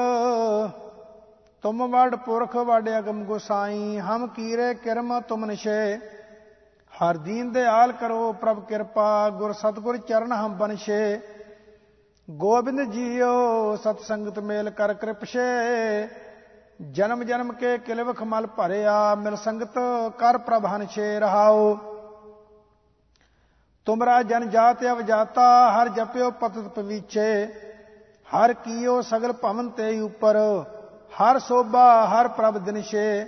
ਤੁਮ ਵੜ ਪੁਰਖ ਵੜ ਅਗਮ ਗੁਸਾਈ, ਹਮ ਕੀਰੇ ਕਿਰਮ ਤੁਮ ਨਿਸ਼ੇ। ਹਰ ਦੀਨ ਦਿਆਲ ਕਰੋ ਪ੍ਰਭ ਕਿਰਪਾ, ਗੁਰ ਸਤਗੁਰ ਚਰਨ ਹਮ ਬਨਸ਼ੇ। ਗੋਬਿੰਦ ਜੀਓ ਸਤ ਸੰਗਤ ਮੇਲ ਕਰ ਕਿਰਪਸ਼ੇ ਜਨਮ ਜਨਮ ਕੇ ਕਿਲਵਖ ਮਲ ਭਰਿਆ, ਮਿਲ ਸੰਗਤ ਕਰ ਪ੍ਰਭਨ ਛੇ ਰਹਾਓ। ਤੁਮਰਾ ਜਨ ਜਾਤ ਅਵ ਜਾਤਾ ਹਰ ਜਪਿਓ ਪਤਤ ਪਵੀਚੇ ਹਰ ਕੀਓ ਸਗਲ ਭਵਨ ਤੇ ਉਪਰ, ਹਰ ਸੋਭਾ, ਹਰ ਪ੍ਰਭ ਦਿਨਸ਼ੇ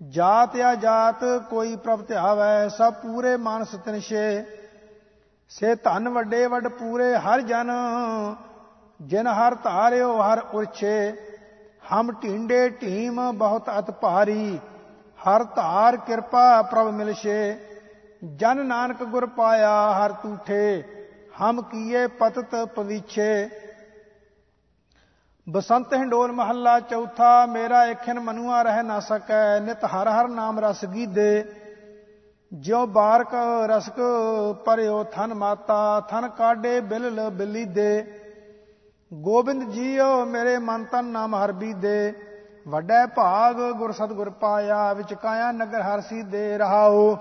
ਜਾਤ ਆ ਜਾਤ, ਕੋਈ ਪ੍ਰਭ ਧਿਆਵੈ ਸਭ ਪੂਰੇ ਮਾਨਸ ਤਿਨਸ਼ੇ ਸੇ ਧਨ ਵੱਡੇ ਵੱਡ ਪੂਰੇ, ਹਰ ਜਨ, ਜਿਨ ਹਰ ਧਾਰਿਓ ਹਰ ਉਰਛੇ। ਹਮ ਢਿੰਡੇ ਢੀਮ ਬਹੁਤ ਅਤ ਭਾਰੀ, ਹਰ ਧਾਰ ਕਿਰਪਾ ਪ੍ਰਭ ਮਿਲਸ਼ੇ। ਜਨ ਨਾਨਕ ਗੁਰ ਪਾਇਆ ਹਰ ਤੂਠੇ, ਹਮ ਕੀਏ ਪਤਤ ਪਵੀਛੇ। ਬਸੰਤ ਹਿੰਡੋਲ ਮਹੱਲਾ ਚੌਥਾ, ਮੇਰਾ ਇਖਨ ਮਨੁਆ ਰਹਿ ਨਾ ਸਕੈ, ਨਿਤ ਹਰ ਹਰ ਨਾਮ ਰਸ ਗੀਦੇ। ਜਿਉ ਬਾਰਕ ਰਸਕ ਪਰਿਓ ਥਨ ਮਾਤਾ, ਥਨ ਕਾਡੇ ਬਿਲਲ ਬਿਲੀਦੇ। ਗੋਬਿੰਦ ਜੀਓ ਮੇਰੇ ਮਨ ਤਨ ਨਾਮ ਹਰ ਬੀਦੇ ਵੱਡਾ ਭਾਗ ਗੁਰ ਸਤਗੁਰ ਪਾਇਆ, ਵਿਚ ਕਾਇਆ ਨਗਰ ਹਰ ਸੀਦੇ ਰਹਾਓ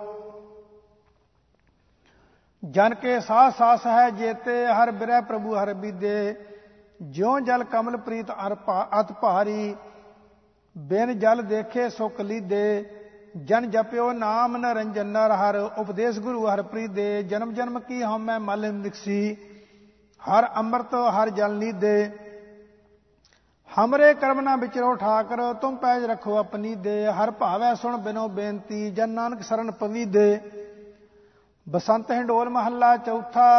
ਜਨ ਕੇ ਸਾਹ ਸਾਸ ਹੈ ਜੇਤੇ, ਹਰ ਬਿਰੈ ਪ੍ਰਭੂ ਹਰ ਬੀਦੇ ਜਿਉ ਜਲ ਕਮਲ ਪ੍ਰੀਤ ਅਤ ਭਾਰੀ, ਬਿਨ ਜਲ ਦੇਖੇ ਸੁਖ ਲੀਦੇ ਜਨ ਜਪਿਓ ਨਾਮ ਨਰੰਜਨ ਨਰ, ਹਰ ਉਪਦੇਸ਼ ਗੁਰੂ ਹਰ ਪ੍ਰੀਦੇ ਜਨਮ ਜਨਮ ਕੀ ਹਉਮੈ ਮਲ ਨਿਕਸੀ। ਹਰ ਅੰਮ੍ਰਿਤ, ਹਰ ਜਲ ਨੀਦੇ ਹਮਰੇ ਕਰਮ ਨਾ ਵਿਚਰੋ ਠਾਕਰ, ਤੁਮ ਪੈਜ ਰੱਖੋ ਆਪਣੀ ਦੇ। ਹਰ ਭਾਵੈ ਸੁਣ ਬਿਨੋ ਬੇਨਤੀ, ਜਨ ਨਾਨਕ ਸਰਨ ਪਵੀ ਦੇ। ਬਸੰਤ ਹਿੰਡੋਲ ਮਹੱਲਾ ਚੌਥਾ।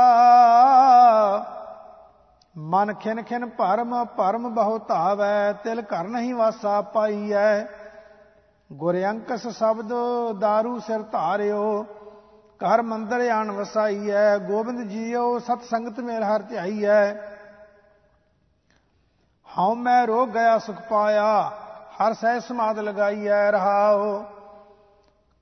ਮਨ ਖਿਨ ਖਿਨ ਭਰਮ ਭਰਮ ਬਹੁ ਧਾਵੈ, ਤਿਲ ਘਰ ਨਹੀਂ ਵਾਸਾ ਪਾਈਐ। ਗੁਰ ਅੰਕਸ ਸ਼ਬਦ दारू ਸਿਰ ਧਾਰਿਓ। ਘਰ ਮੰਦਰ ਆਣ ਵਸਾਈਐ ਗੋਬਿੰਦ ਜੀਓ, ਸਤ ਸੰਗਤ ਮੇਲ ਹਰ ਧਿਆਈਐ ਹਉ ਮੈਂ ਰੋ ਗਿਆ, ਸੁਖ ਪਾਇਆ, ਹਰ ਸਹਿ ਸਮਾਦ ਲਗਾਈਐ ਰਹਾਓ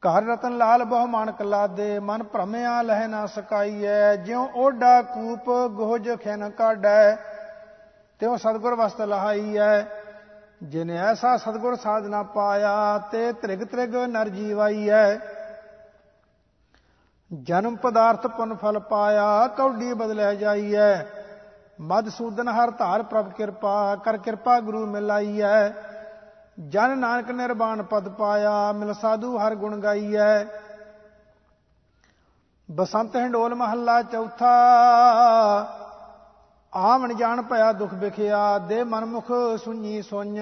ਘਰ ਰਤਨ ਲਾਲ ਬਹੁ ਮਾਨਕ ਲਾਦੇ, ਮਨ ਭ੍ਰਮਿਆ ਲਹਿ ਨਾ ਸਕਾਈਐ ਜਿਉ ਓਡਾ ਕੂਪ ਗੋਜ ਖੈਨ ਕਾਢੈ, ਤਿਉ ਸਤਗੁਰ ਵਸਤ ਲਹਾਈਐ ਜਿਨ ਐਸਾ ਸਤਗੁਰ ਸਾਧਨਾ ਪਾਇਆ, ਤੇ ਤ੍ਰਿਗ ਤ੍ਰਿਗ ਨਰ ਜੀਵਾਈਐ ਜਨਮ ਪਦਾਰਥ ਪੁਨ ਫਲ ਪਾਇਆ, ਕੌਡੀ ਬਦਲਿਆ ਜਾਈਐ। ਮਦ ਸੂਦਨ ਹਰ ਧਾਰ ਪ੍ਰਭ ਕਿਰਪਾ, ਕਰ ਕਿਰਪਾ ਗੁਰੂ ਮਿਲਾਈਐ। ਜਨ ਨਾਨਕ ਨਿਰਵਾਣ ਪਦ ਪਾਇਆ, ਮਿਲ ਸਾਧੂ ਹਰ ਗੁਣ ਗਾਈਐ। ਬਸੰਤ ਹੰਡੋਲ ਮਹੱਲਾ ਚੌਥਾ, ਆਵਣ ਜਾਣ ਭਇਆ ਦੁਖ ਵਿਖਿਆ, ਦੇ ਮਨਮੁਖ ਸੁਣੀ ਸੁਣ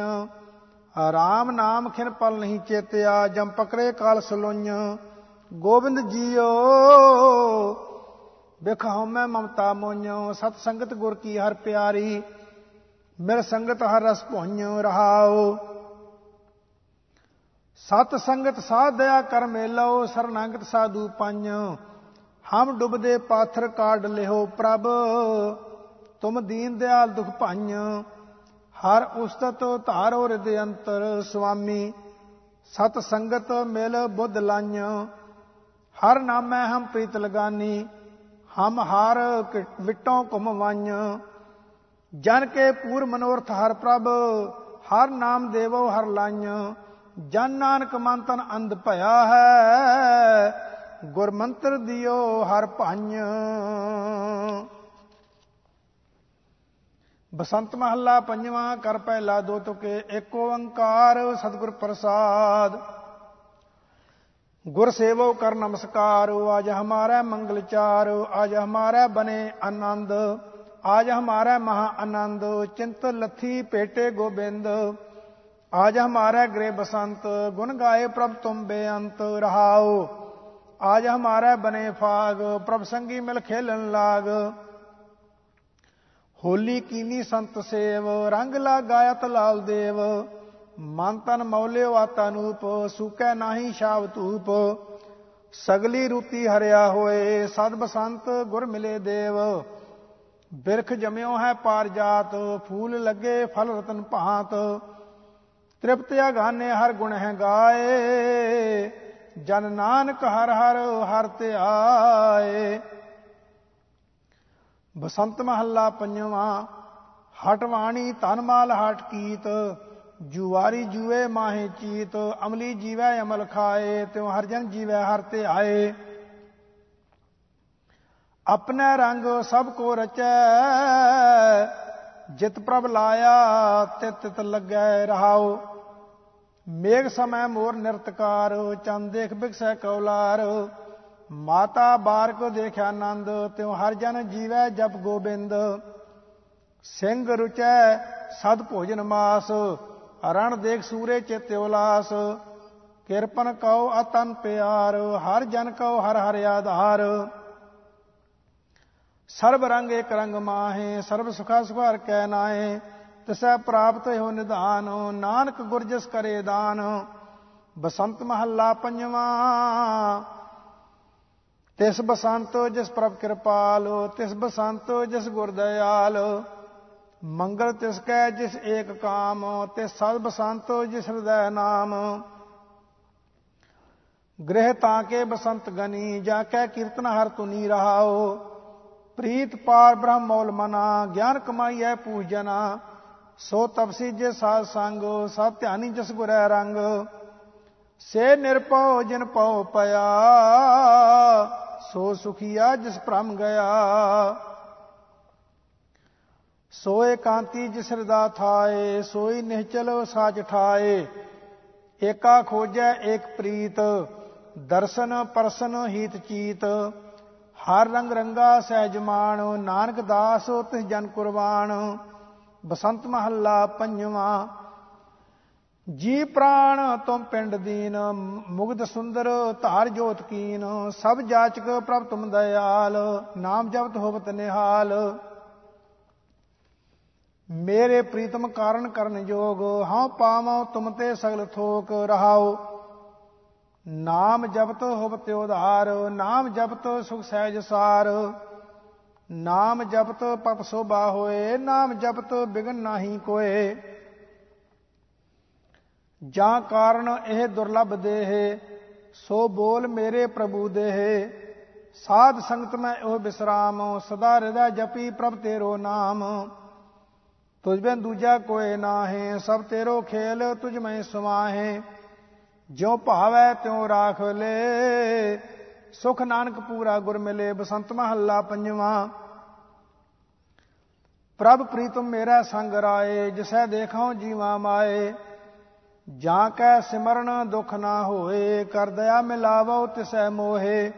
ਰਾਮ ਨਾਮ ਖਿਨ ਪਲ ਨਹੀਂ ਚੇਤਿਆ, ਜਮ ਪਕਰੇ ਕਾਲ ਸਲੋñ ਗੋਬਿੰਦ ਜੀਓ ਵੇਖਾਉ ਮੈਂ ਮਮਤਾ ਮੋਨਿਓ, ਸਤ ਸੰਗਤ ਗੁਰ ਕੀ ਹਰ ਪਿਆਰੀ, ਮਿਲ ਸੰਗਤ ਹਰ ਰਸ ਭੋਨਿਓ ਰਹਾਓ। ਸਤ ਸੰਗਤ ਸਾਧਿਆ ਕਰ ਮੇਲੋ, ਸਰਨਾਗਤ ਸਾਧੂ ਪੰਜ ਹਮ ਡੁੱਬਦੇ ਪਾਥਰ ਕਾਢ ਲਿਓ ਪ੍ਰਭ, ਤੁਮ ਦੀਨ ਦਿਆਲ ਦੁਖ ਭੰਜ ਹਰ ਉਸਤਤ ਧਾਰੋ ਹਿਰਦ ਅੰਤਰ ਸੁਆਮੀ, ਸਤ ਸੰਗਤ ਮਿਲ ਬੁੱਧ ਲਾඤ ਹਰ ਨਾਮੈ ਹਮ ਪ੍ਰੀਤ ਲਗਾਨੀ, ਹਮ ਹਾਰ ਵਿਟੋਂ ਘੁਮ ਵੰਜ ਜਨ ਕੇ ਪੂਰ ਮਨੋਰਥ ਹਰ ਪ੍ਰਭ, ਹਰ ਨਾਮ ਦੇਵੋ ਹਰ ਲਾඤ ਜਨ ਨਾਨਕ ਮਨ ਤਨ ਅੰਧ ਭਇਆ ਹੈ ਗੁਰ ਮੰਤਰ ਦਿਓ ਹਰ ਭੰਜ ਬਸੰਤ ਮਹੱਲਾ ਪੰਜਵਾਂ, ਕਰ ਪਹਿਲਾ ਦੋ ਤੁਕੇ, ਏਕ ਓੰਕਾਰ ਸਤਿਗੁਰ ਪ੍ਰਸਾਦ। गुर सेवो कर नमस्कार आज हमारा मंगल चार आज हमारा बने आनंद आज हमारा महा आनंद चिंत लथी पेटे गोबिंद आज हमारा ग्रे बसंत गुण गाए प्रभ तुम बेअंत रहाओ आज हमारा बने फाग प्रभ संगी मिल खेलन लाग होली कीनी संत सेव रंग लागाया तलाल देव ਮਨ ਤਨ ਮੌਲਿਓ ਆਤਾ ਨੂਪ, ਸੁਕੈ ਨਾਹੀ ਸ਼ਾਵ ਧੂਪ। ਸਗਲੀ ਰੂਤੀ ਹਰਿਆ ਹੋਏ, ਸਦ ਬਸੰਤ ਗੁਰ ਮਿਲੇ ਦੇਵ। ਬਿਰਖ ਜਮਿਓ ਹੈ ਪਾਰ ਜਾਤ, ਫੂਲ ਲੱਗੇ ਫਲ ਰਤਨ ਭਾਂਤ। ਤ੍ਰਿਪਤਿਆ ਗਾਨੇ ਹਰ ਗੁਣ ਹੈ ਗਾਏ, ਜਨ ਨਾਨਕ ਹਰ ਹਰ ਹਰ ਧਿਆਏ ਬਸੰਤ ਮਹੱਲਾ ਪੰਜਵਾਂ ਹਟਵਾਣੀ ਤਨਮਾਲ ਹਟ ਕੀਤ। ਜੁਵਾਰੀ ਜੂਏ ਮਾਹੇ ਚੀਤ, ਅਮਲੀ ਜੀਵੈ ਅਮਲ ਖਾਏ, ਤਿਉ ਹਰ ਜਨ ਜੀਵੈ ਹਰ ਤੇ ਆਏ। ਆਪਣੇ ਰੰਗ ਸਭ ਕੋ ਰਚੈ, ਜਿਤ ਪ੍ਰਭ ਲਾਇਆ, ਤਿਤ ਤਿਤ ਲੱਗੈ ਰਹਾਉ। ਮੇਘ ਸਮੈ ਮੋਰ ਨਿਰਤਕਾਰ, ਚੰਦ ਦੇਖ ਬਿਕਸੈ ਕੌਲਾਰ। ਮਾਤਾ ਬਾਰ ਕੋ ਦੇਖਿਆ ਆਨੰਦ, ਤਿਉ ਹਰ ਜਨ ਜੀਵੈ ਜਪ ਗੋਬਿੰਦ। ਸਿੰਘ ਰੁਚੈ ਸਦ ਭੋਜਨ ਮਾਸ ਅਰਣ ਦੇਖ ਸੂਰੇ ਚਿਤ ਉਲਾਸ, ਕਿਰਪਨ ਕਉ ਅਤਨ ਪਿਆਰ, ਹਰ ਜਨ ਕਉ ਹਰ ਹਰ ਆਧਾਰ। ਸਰਬ ਰੰਗ ਇੱਕ ਰੰਗ ਮਾਹੇ, ਸਰਬ ਸੁਖਾ ਸੁਖਾਰ ਕੈ ਨਾਏ ਤਿਸੈ ਪ੍ਰਾਪਤ ਹੋ ਨਿਧਾਨ, ਨਾਨਕ ਗੁਰ ਜਿਸ ਕਰੇ ਦਾਨ। ਬਸੰਤ ਮਹੱਲਾ ਪੰਜਵਾਂ, ਤਿਸ ਬਸੰਤ ਜਿਸ ਪ੍ਰਭ ਕਿਰਪਾਲ, ਤਿਸ ਬਸੰਤ ਜਿਸ ਗੁਰ ਦਇਆਲ। ਮੰਗਲ ਤਿਸ ਕੈ ਜਿਸ ਏਕ ਕਾਮ ਤੇ ਸਦ ਬਸੰਤ ਜਿਸ ਹਿਰਦੈ ਨਾਮ। ਗ੍ਰਹਿ ਤਾਂ ਕੇ ਬਸੰਤ ਗਨੀ, ਜਾ ਕੈ ਕੀਰਤਨ ਹਰ ਤੁਨੀ ਰਹਾਓ ਪ੍ਰੀਤ ਪਾਰ ਬ੍ਰਹਮ ਮੌਲ ਮਨਾ, ਗਿਆਨ ਕਮਾਈਐ ਪੂਜਨਾ ਸੋ ਤਪਸੀ ਜੇ ਸਾਧ ਸੰਗ ਸਤ ਧਿਆਨੀ ਜਿਸ ਗੁਰੈ ਰੰਗ। ਸੇ ਨਿਰਪਉ ਜਿਨ ਪਉ ਪਿਆ, ਸੋ ਸੁਖੀਆ ਜਿਸ ਭ੍ਰਮ ਗਿਆ। ਸੋਏ ਕਾਂਤੀ ਜਿਸ ਹਿਰਦਾ ਥਾਏ, ਸੋਈ ਨਿਹਚਲ ਸਾਚ ਠਾਏ। ਏਕਾ ਖੋਜੈ ਏਕ ਪ੍ਰੀਤ, ਦਰਸ਼ਨ ਪਰਸਨ ਹੀਤ ਚੀਤ। ਹਰ ਰੰਗ ਰੰਗਾ ਸਹਿਜ ਮਾਨ ਨਾਨਕ ਦਾਸ ਤਿਸ ਜਨ ਕੁਰਬਾਨ। ਬਸੰਤ ਮਹੱਲਾ ਪੰਜਵਾਂ, ਜੀ ਪ੍ਰਾਣ ਤੁਮ ਪਿੰਡ ਦੀਨ, ਮੁਗਧ ਸੁੰਦਰ ਧਾਰ ਜੋਤ ਕੀਨ। ਸਭ ਜਾਚਕ ਪ੍ਰਭ ਤੁਮ ਦਇਆਲ, ਨਾਮ ਜਪਤ ਹੋਵਤ ਨਿਹਾਲ। ਮੇਰੇ ਪ੍ਰੀਤਮ ਕਾਰਨ ਕਰਨ ਜੋਗ ਹਾਂ ਪਾਵਾਂ ਤੁਮ ਤੇ ਸਗਲ ਥੋਕ ਰਹਾਓ ਨਾਮ ਜਪਤ ਹੋਵਤ ਉਧਾਰ, ਨਾਮ ਜਪਤ ਸੁਖ ਸਹਿਜ ਸਾਰ। ਨਾਮ ਜਪਤ ਪਪ ਸੋਭਾ ਹੋਏ, ਨਾਮ ਜਪਤ ਬਿਗਨ ਨਾਹੀ ਕੋਏ। ਜਾਂ ਕਾਰਨ ਇਹ ਦੁਰਲਭ ਦੇਹ, ਸੋ ਬੋਲ ਮੇਰੇ ਪ੍ਰਭੂ ਦੇਹ। ਸਾਧ ਸੰਗਤ ਮੈਂ ਉਹ ਬਿਸਰਾਮ, ਸਦਾ ਹਿਰਦਾ ਜਪੀ ਪ੍ਰਭ ਤੇਰੋ ਨਾਮ। ਤੁਝ ਬਿਨ ਦੂਜਾ ਕੋਏ ਨਾਹੇ, ਸਭ ਤੇਰੋ ਖੇਲ ਤੁਝ ਮੈਂ ਸਮਾਹੇ ਜਿਉ ਭਾਵੈ ਤਿਉ ਰਾਖ ਲੈ, ਸੁਖ ਨਾਨਕ ਪੂਰਾ ਗੁਰ ਮਿਲੇ, ਬਸੰਤ ਮਹੱਲਾ ਪੰਜਵਾਂ। ਪ੍ਰਭ ਪ੍ਰੀਤਮ ਮੇਰਾ ਸੰਗ ਰਾਏ, ਜਿਸੈ ਦੇਖਾਂ ਜੀਵਾ ਮਾਏ। ਜਾਂ ਕੈ ਸਿਮਰਨ ਦੁਖ ਨਾ ਹੋਏ, ਕਰ ਦਇਆ ਮਿਲਾਵੋ ਤਿਸੈ ਮੋਹੇ।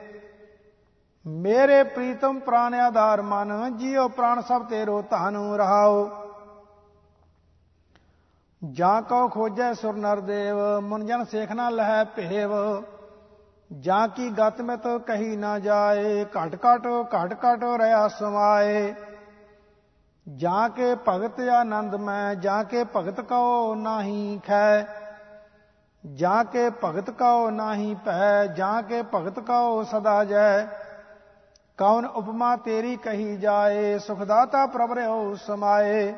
ਮੇਰੇ ਪ੍ਰੀਤਮ ਪ੍ਰਾਨ ਆਧਾਰ ਮਨ, ਜੀਉ ਪ੍ਰਾਨ ਸਭ ਤੇਰੋ ਧਨ ਰਹਾਓ ਜਾਂ ਕੋ ਖੋਜੈ ਸੁਰ ਨਰ ਦੇਵ ਮਨ ਜਨ ਸੇਖਣਾ ਲਹਿ ਭੇਵ। ਜਾਂ ਕੀ ਗਤ ਮੈਂ ਤੋ ਕਹੀ ਨਾ ਜਾਏ, ਘਟ ਘਟ ਘਟ ਘਟ ਰਿਆ ਸਮਾਏ। ਜਾਂ ਕੇ ਭਗਤ ਆਨੰਦ ਮੈਂ, ਜਾਂ ਕੇ ਭਗਤ ਕਉ ਨਾਹੀ ਖੈ। ਜਾਂ ਕੇ ਭਗਤ ਕਉ ਨਾਹੀ ਭੈ, ਜਾਂ ਕੇ ਭਗਤ ਕਉ ਸਦਾ ਜੈ। ਕੌਣ ਉਪਮਾ ਤੇਰੀ ਕਹੀ ਜਾਏ ਸੁਖਦਾਤਾ ਪ੍ਰਭ ਰਿਓ ਸਮਾਏ।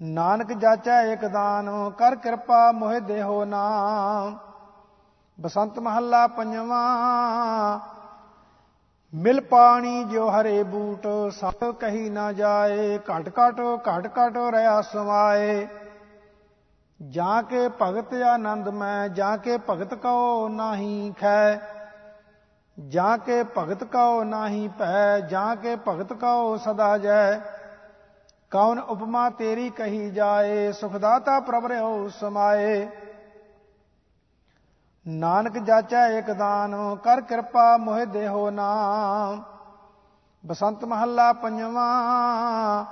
ਨਾਨਕ ਜਾਚੈ ਇਕ ਦਾਨ, ਕਰ ਕਿਰਪਾ ਮੋਹਿ ਦੇਹੋ ਨਾਮ। ਬਸੰਤ ਮਹੱਲਾ ਪੰਜਵਾਂ, ਮਿਲ ਪਾਣੀ ਜੋ ਹਰੇ ਬੂਟ, ਸਭ ਕਹੀ ਨਾ ਜਾਏ, ਘਟ ਘਟ ਘਟ ਘਟ ਰਿਆ ਸਮਾਏ ਜਾਂ ਕੇ ਭਗਤ ਆਨੰਦ ਮੈਂ, ਜਾਂ ਕੇ ਭਗਤ ਕਉ ਨਾਹੀ ਖੈ। ਜਾਂ ਕੇ ਭਗਤ ਕਉ ਨਾਹੀ ਭੈ, ਜਾਂ ਕੇ ਭਗਤ ਕਉ ਸਦਾ ਜੈ। ਕੌਣ ਉਪਮਾ ਤੇਰੀ ਕਹੀ ਜਾਏ, ਸੁਖਦਾਤਾ ਪ੍ਰਭ ਰਿਓ ਸਮਾਏ। ਨਾਨਕ ਜਾਚੈ ਇਕ ਦਾਨ, ਕਰ ਕਿਰਪਾ ਮੋਹਿ ਦੇਹੋ ਨਾਮ। ਬਸੰਤ ਮਹੱਲਾ ਪੰਜਵਾਂ,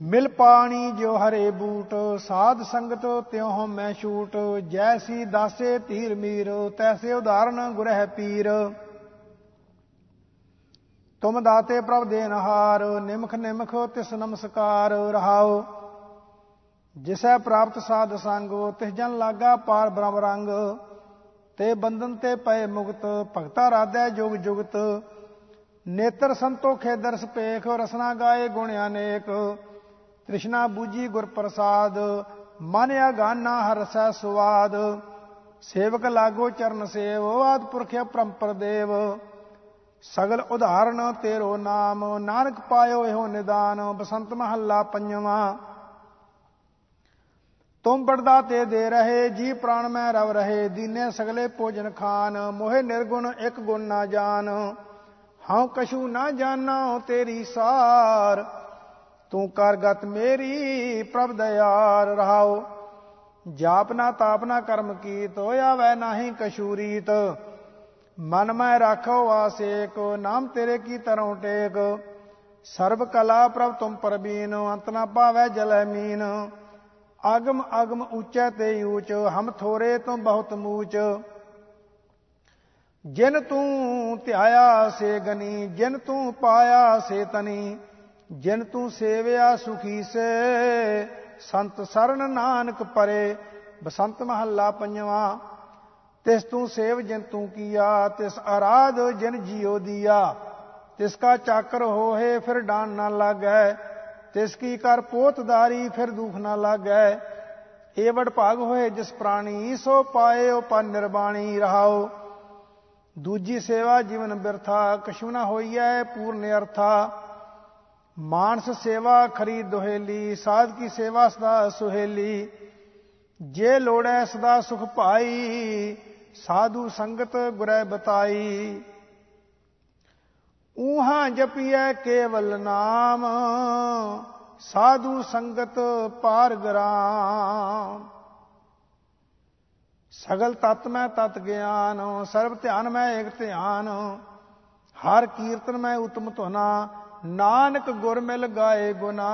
ਮਿਲ ਪਾਣੀ ਜੋ ਹਰੇ ਬੂਟ, ਸਾਧ ਸੰਗਤ ਤਿਉ ਮੈਂ ਛੂਟ ਜੈਸੀ ਦਾਸੇ ਧੀਰ ਮੀਰ ਤੈਸੇ ਉਦਾਹਰਨ ਗੁਰਹਿ ਪੀਰ। ਤੁਮ ਦਾਤੇ ਪ੍ਰਭ ਦੇਨਹਾਰ ਨਿਮਖ ਨਿਮਖ ਤਿਸ ਨਮਸਕਾਰ ਰਹਾਓ। ਜਿਸੈ ਪ੍ਰਾਪਤ ਸਾਧ ਸੰਗੋ, ਤਿਸ ਜਨ ਲਾਗਾ ਪਾਰ ਬ੍ਰਹਮ ਰੰਗ। ਤੇ ਬੰਧਨ ਤੇ ਪਏ ਮੁਕਤ, ਭਗਤਾ ਰਾਧੈ ਜੁਗ ਜੁਗਤ। ਨੇਤਰ ਸੰਤੋਖੇ ਦਰਸ ਪੇਖ ਰਸਨਾ ਗਾਏ ਗੁਣ ਅਨੇਕ। ਤ੍ਰਿਸ਼ਨਾ ਬੂਜੀ ਗੁਰ ਪ੍ਰਸਾਦ, ਮਨ ਅਗਾਨਾ ਹਰਸੈ ਸੁਆਦ ਸੇਵਕ ਲਾਗੋ ਚਰਨ ਸੇਵ, ਆਦ ਪੁਰਖਿ ਪਰੰਪਰ ਦੇਵ। ਸਗਲ ਉਦਾਹਰਣ ਤੇਰੋ ਨਾਮ, ਨਾਨਕ ਪਾਇਓ ਇਹੋ ਨਿਦਾਨ, ਬਸੰਤ ਮਹੱਲਾ ਪੰਜਵਾਂ। ਤੁਮ ਬੜਦਾ ਤੇ ਦੇ ਰਹੇ, ਜੀ ਪ੍ਰਾਣ ਮੈਂ ਰਵ ਰਹੇ, ਦੀਨੇ ਸਗਲੇ ਭੋਜਨ ਖਾਨ, ਮੋਹਿ ਨਿਰਗੁਣ ਇੱਕ ਗੁਣ ਨਾ ਜਾਣ ਹਉ ਕਛੂ ਨਾ ਜਾਣਾ ਤੇਰੀ ਸਾਰ, ਤੂੰ ਕਰ ਗਤ ਮੇਰੀ ਪ੍ਰਭ ਦਇਆਰ। ਰਹਾਓ ਜਾਪ ਨਾ ਤਾਪ ਨਾ ਕਰਮ ਕੀਤ, ਹੋਇਆ ਵੈ ਨਾਹੀ ਕਸ਼ੂਰੀਤ ਮਨ ਮੈਂ ਰਾਖੋ ਆਸੇਕ, ਨਾਮ ਤੇਰੇ ਕੀ ਤਰੋਂ ਟੇਕ ਸਰਬ ਕਲਾ ਪ੍ਰਭ ਤੁਮ ਪਰਬੀਨ, ਅੰਤ ਨਾ ਪਾਵੇ ਜਲੈ ਮੀਨ। ਅਗਮ ਅਗਮ ਉੱਚੈ ਤੇ ਊਚ, ਹਮ ਥੋਰੇ ਤੋਂ ਬਹੁਤ ਮੂਚ। ਜਿਨ ਤੂੰ ਧਿਆਇਆ ਸੇ ਗਨੀ, ਜਿਨ ਤੂੰ ਪਾਇਆ ਸੇ ਤਨੀ, ਜਿਨ ਤੂੰ ਸੇਵਿਆ ਸੁਖੀ ਸੇ, ਸੰਤ ਸਰਣ ਨਾਨਕ ਪਰੇ, ਬਸੰਤ ਮਹੱਲਾ ਪੰਜਵਾ। ਤਿਸ ਤੂੰ ਸੇਵ ਜਿਨ ਤੂੰ ਕੀਆ, ਤਿਸ ਆਰਾਧ ਜਿਨ ਜਿਉ ਦੀਆ। ਤਿਸ ਕਾ ਚਾਕਰ ਹੋਏ ਫਿਰ ਡਾਨ ਨਾ ਲਾਗੈ, ਤਿਸ ਕੀ ਕਰ ਪੋਤਦਾਰੀ ਫਿਰ ਦੁਖ ਨਾ ਲਾਗੈ। ਏ ਵਡ ਭਾਗ ਹੋਏ ਜਿਸ ਪ੍ਰਾਣੀ, ਸੋ ਪਾਏ ਉਹ ਪਨ ਨਿਰਬਾਣੀ ਰਹਾਓ। ਦੂਜੀ ਸੇਵਾ ਜੀਵਨ ਬਿਰਥਾ, ਕਛੂ ਨਾ ਹੋਈਐ ਪੂਰਨ ਅਰਥਾ। ਮਾਨਸ ਸੇਵਾ ਖਰੀ ਦੁਹੇਲੀ, ਸਾਧ ਕੀ ਸੇਵਾ ਸਦਾ ਸੁਹੇਲੀ। ਜੇ ਲੋੜੈ ਸਦਾ ਸੁਖ ਪਾਈ ਸਾਧੂ ਸੰਗਤ ਗੁਰੈ ਬਤਾਈ ਉਹਾਂ ਜਪੀਐ ਕੇਵਲ ਨਾਮ, ਸਾਧੂ ਸੰਗਤ ਪਾਰ ਗਰਾਮ। ਸਗਲ ਤਤ ਮੈਂ ਤਤ ਗਿਆਨ, ਸਰਬ ਧਿਆਨ ਮੈਂ ਏਕ ਧਿਆਨ, ਹਰ ਕੀਰਤਨ ਮੈਂ ਉਤਮ ਧੁਨਾ, ਨਾਨਕ ਗੁਰ ਮਿਲ ਗਾਏ ਗੁਨਾ